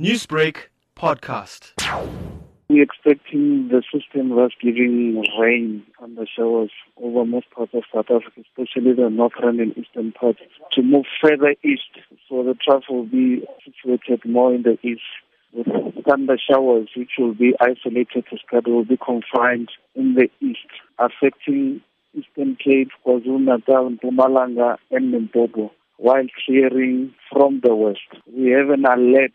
Newsbreak podcast. We're expecting the system was giving rain and the showers over most parts of South Africa, especially the northern and eastern parts, to move further east. So the trough will be situated more in the east. With thunder showers, which will be isolated to spread, will be confined in the east, affecting Eastern Cape, KwaZulu-Natal, Mpumalanga, and Limpopo, while clearing from the west. We have an alert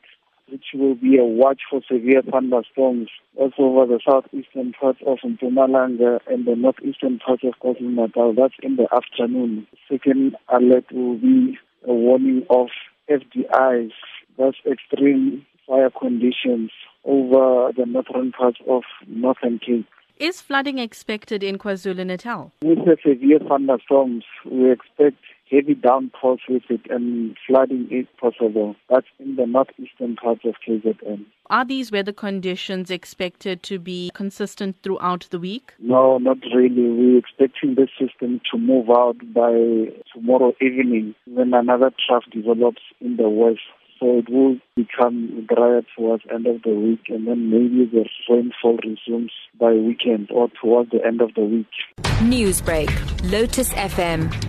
which will be a watch for severe thunderstorms also over the southeastern parts of Mpumalanga and the northeastern parts of KwaZulu-Natal. That's in the afternoon. Second alert will be a warning of FDIs, that's extreme fire conditions over the northern parts of Northern Cape. Is flooding expected in KwaZulu-Natal? With the severe thunderstorms, we expect heavy downpours with it and flooding is possible. That's in the northeastern parts of KZN. Are these weather conditions expected to be consistent throughout the week? No, not really. We're expecting this system to move out by tomorrow evening when another trough develops in the west. So it will become drier towards end of the week and then maybe the rainfall resumes by weekend or towards the end of the week. Newsbreak, Lotus FM,